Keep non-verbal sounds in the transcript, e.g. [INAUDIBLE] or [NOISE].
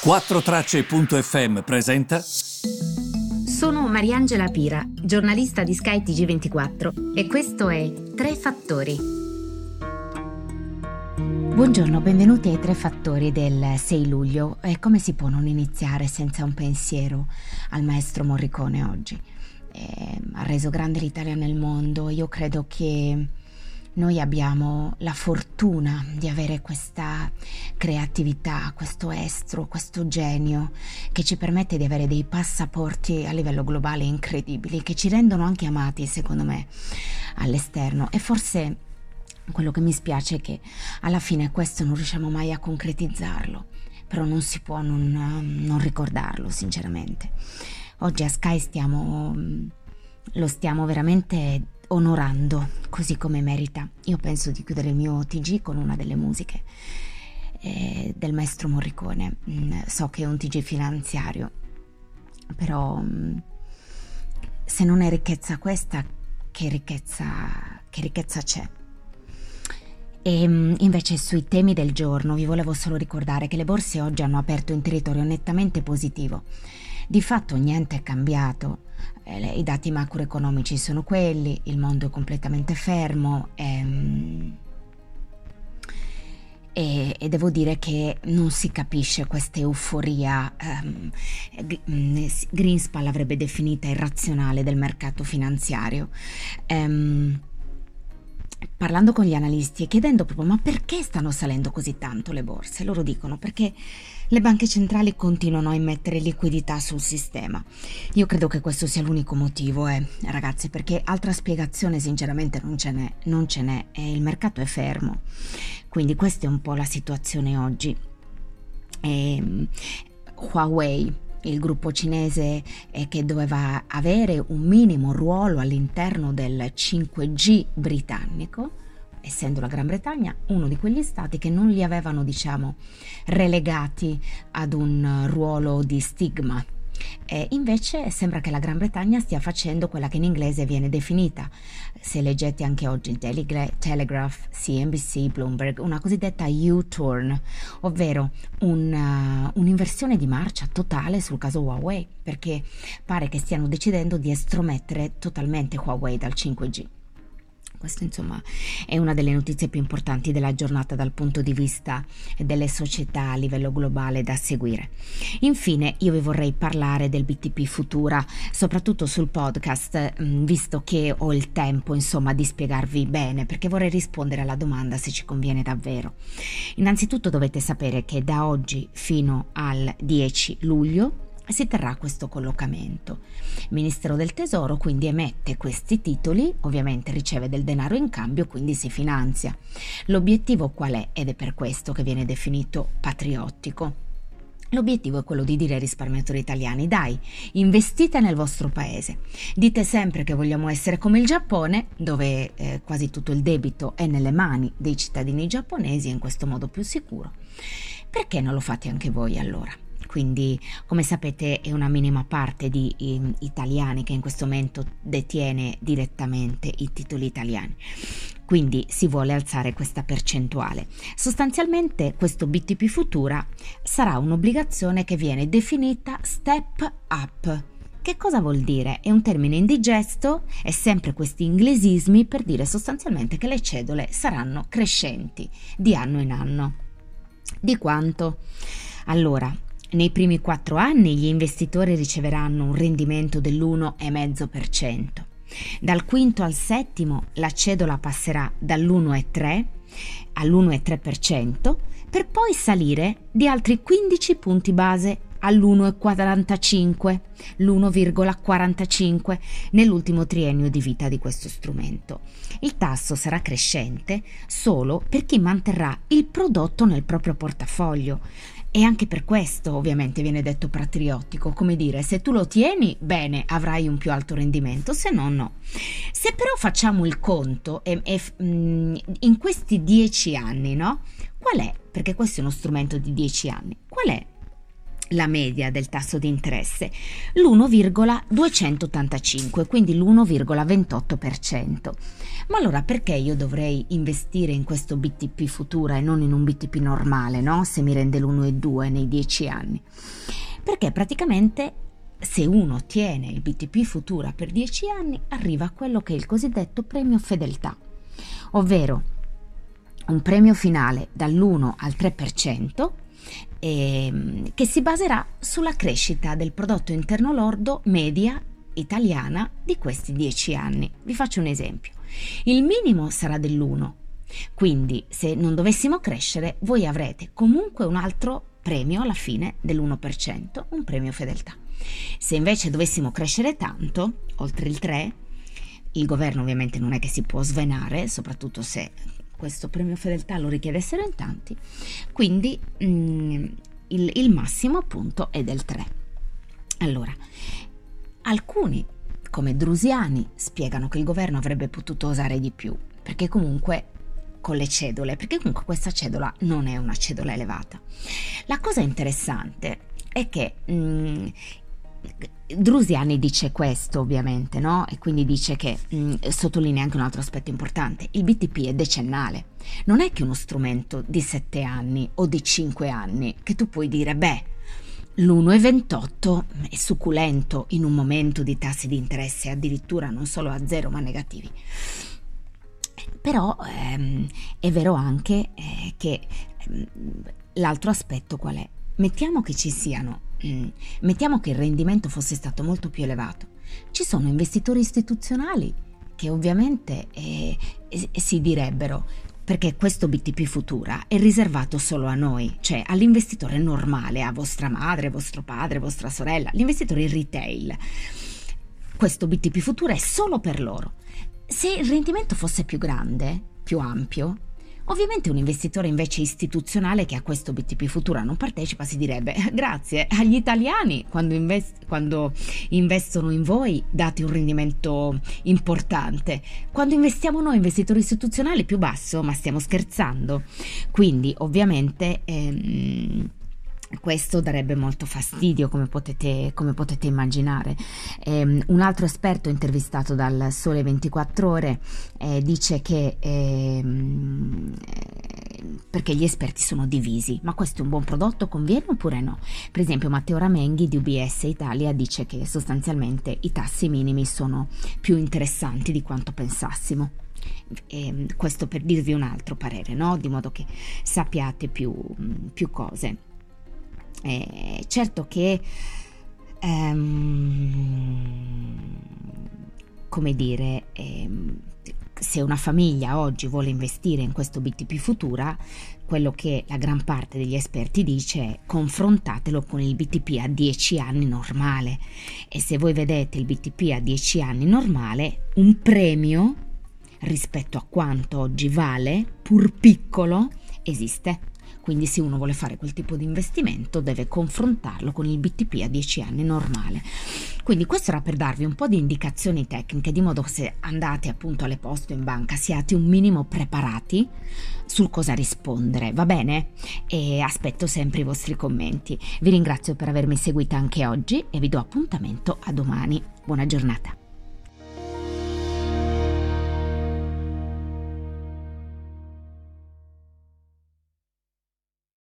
4Tracce.fm presenta. Sono Mariangela Pira, giornalista di Sky TG24 e questo è Tre Fattori. Buongiorno, benvenuti ai Tre Fattori del 6 luglio. E come si può non iniziare senza un pensiero al maestro Morricone oggi? Eh, ha reso grande l'Italia nel mondo. Io credo che noi abbiamo la fortuna di avere questa creatività, questo estro, questo genio che ci permette di avere dei passaporti a livello globale incredibili, che ci rendono anche amati, secondo me, all'esterno. E forse quello che mi spiace è che alla fine questo non riusciamo mai a concretizzarlo, però non si può non, non ricordarlo, sinceramente. Oggi a Sky stiamo, lo stiamo veramente onorando così come merita. Io penso di chiudere il mio TG con una delle musiche eh, del maestro Morricone. Mm, so che è un TG finanziario, però mm, se non è ricchezza questa, che ricchezza, che ricchezza c'è? E mm, invece sui temi del giorno vi volevo solo ricordare che le borse oggi hanno aperto in territorio nettamente positivo. Di fatto niente è cambiato, eh, i dati macroeconomici sono quelli, il mondo è completamente fermo ehm, e, e, devo dire che non si capisce questa euforia, ehm, mm, Greenspan l'avrebbe definita irrazionale del mercato finanziario. Ehm, parlando con gli analisti e chiedendo proprio ma perché stanno salendo così tanto le borse, loro dicono perché le banche centrali continuano a immettere liquidità sul sistema. Io credo che questo sia l'unico motivo, eh, ragazzi, perché altra spiegazione sinceramente non ce n'è, non ce n'è, e il mercato è fermo. Quindi questa è un po' la situazione oggi. E, ehm, Huawei il gruppo cinese eh, che doveva avere un minimo ruolo all'interno del 5G britannico, essendo la Gran Bretagna uno di quegli stati che non li avevano, diciamo, relegati ad un ruolo di stigma e invece sembra che la Gran Bretagna stia facendo quella che in inglese viene definita, se leggete anche oggi Telegra- Telegraph, CNBC, Bloomberg, una cosiddetta U-turn, ovvero un, uh, un'inversione di marcia totale sul caso Huawei, perché pare che stiano decidendo di estromettere totalmente Huawei dal 5G. Questa insomma è una delle notizie più importanti della giornata dal punto di vista delle società a livello globale da seguire. Infine io vi vorrei parlare del BTP Futura, soprattutto sul podcast, mm, visto che ho il tempo insomma di spiegarvi bene, perché vorrei rispondere alla domanda se ci conviene davvero. Innanzitutto dovete sapere che da oggi fino al 10 luglio si terrà questo collocamento. Il Ministero del Tesoro quindi emette questi titoli, ovviamente riceve del denaro in cambio, quindi si finanzia. L'obiettivo qual è? Ed è per questo che viene definito patriottico. L'obiettivo è quello di dire ai risparmiatori italiani, dai, investite nel vostro paese. Dite sempre che vogliamo essere come il Giappone, dove eh, quasi tutto il debito è nelle mani dei cittadini giapponesi e in questo modo più sicuro. Perché non lo fate anche voi allora? Quindi come sapete è una minima parte di eh, italiani che in questo momento detiene direttamente i titoli italiani. Quindi si vuole alzare questa percentuale. Sostanzialmente questo BTP Futura sarà un'obbligazione che viene definita step up. Che cosa vuol dire? È un termine indigesto, è sempre questi inglesismi per dire sostanzialmente che le cedole saranno crescenti di anno in anno. Di quanto? Allora, nei primi quattro anni gli investitori riceveranno un rendimento dell'1,5%. Dal quinto al settimo la cedola passerà dall'1,3 all'1,3% per poi salire di altri 15 punti base all'1,45, l'1,45 nell'ultimo triennio di vita di questo strumento. Il tasso sarà crescente solo per chi manterrà il prodotto nel proprio portafoglio e anche per questo ovviamente viene detto patriottico, come dire, se tu lo tieni, bene, avrai un più alto rendimento, se no, no. Se però facciamo il conto e, e, in questi dieci anni, no? Qual è? Perché questo è uno strumento di dieci anni. Qual è la media del tasso di interesse, l'1,285, quindi l'1,28%. Ma allora perché io dovrei investire in questo BTP Futura e non in un BTP normale, no? Se mi rende l'1,2 nei 10 anni? Perché praticamente se uno tiene il BTP Futura per 10 anni arriva a quello che è il cosiddetto premio fedeltà, ovvero un premio finale dall'1 al 3% eh, che si baserà sulla crescita del prodotto interno lordo media italiana di questi 10 anni. Vi faccio un esempio. Il minimo sarà dell'1, quindi se non dovessimo crescere voi avrete comunque un altro premio alla fine dell'1%, un premio fedeltà. Se invece dovessimo crescere tanto, oltre il 3, il governo ovviamente non è che si può svenare, soprattutto se questo premio fedeltà lo richiedessero in tanti, quindi mm, il, il massimo appunto è del 3. Allora, alcuni come Drusiani spiegano che il governo avrebbe potuto osare di più, perché comunque con le cedole, perché comunque questa cedola non è una cedola elevata. La cosa interessante è che mh, mm, Drusiani dice questo ovviamente, no? E quindi dice che mh, mm, sottolinea anche un altro aspetto importante, il BTP è decennale, non è che uno strumento di 7 anni o di 5 anni che tu puoi dire, beh, l'1,28 è succulento in un momento di tassi di interesse addirittura non solo a zero ma negativi. Però ehm, è vero anche eh, che ehm, l'altro aspetto qual è? Mettiamo che ci siano. Mettiamo che il rendimento fosse stato molto più elevato. Ci sono investitori istituzionali che ovviamente eh, eh, si direbbero perché questo BTP Futura è riservato solo a noi, cioè all'investitore normale, a vostra madre, vostro padre, vostra sorella, l'investitore in retail. Questo BTP Futura è solo per loro. Se il rendimento fosse più grande, più ampio, Ovviamente un investitore invece istituzionale che a questo BTP Futura non partecipa si direbbe [LAUGHS] grazie agli italiani quando, invest- quando investono in voi date un rendimento importante. Quando investiamo noi investitori istituzionali più basso, ma stiamo scherzando. Quindi ovviamente... Ehm, questo darebbe molto fastidio, come potete, come potete immaginare. Eh, un altro esperto intervistato dal Sole 24 Ore eh, dice che ehm, eh, perché gli esperti sono divisi, ma questo è un buon prodotto, conviene oppure no? Per esempio Matteo Ramenghi di UBS Italia dice che sostanzialmente i tassi minimi sono più interessanti di quanto pensassimo. E questo per dirvi un altro parere, no? di modo che sappiate più, più cose. Eh, certo che, ehm, come dire, ehm, se una famiglia oggi vuole investire in questo BTP Futura, quello che la gran parte degli esperti dice è confrontatelo con il BTP a 10 anni normale e se voi vedete il BTP a 10 anni normale, un premio rispetto a quanto oggi vale, pur piccolo, esiste. Quindi se uno vuole fare quel tipo di investimento deve confrontarlo con il BTP a 10 anni normale. Quindi questo era per darvi un po' di indicazioni tecniche, di modo che se andate appunto alle poste in banca siate un minimo preparati sul cosa rispondere, va bene? E aspetto sempre i vostri commenti. Vi ringrazio per avermi seguita anche oggi e vi do appuntamento a domani. Buona giornata.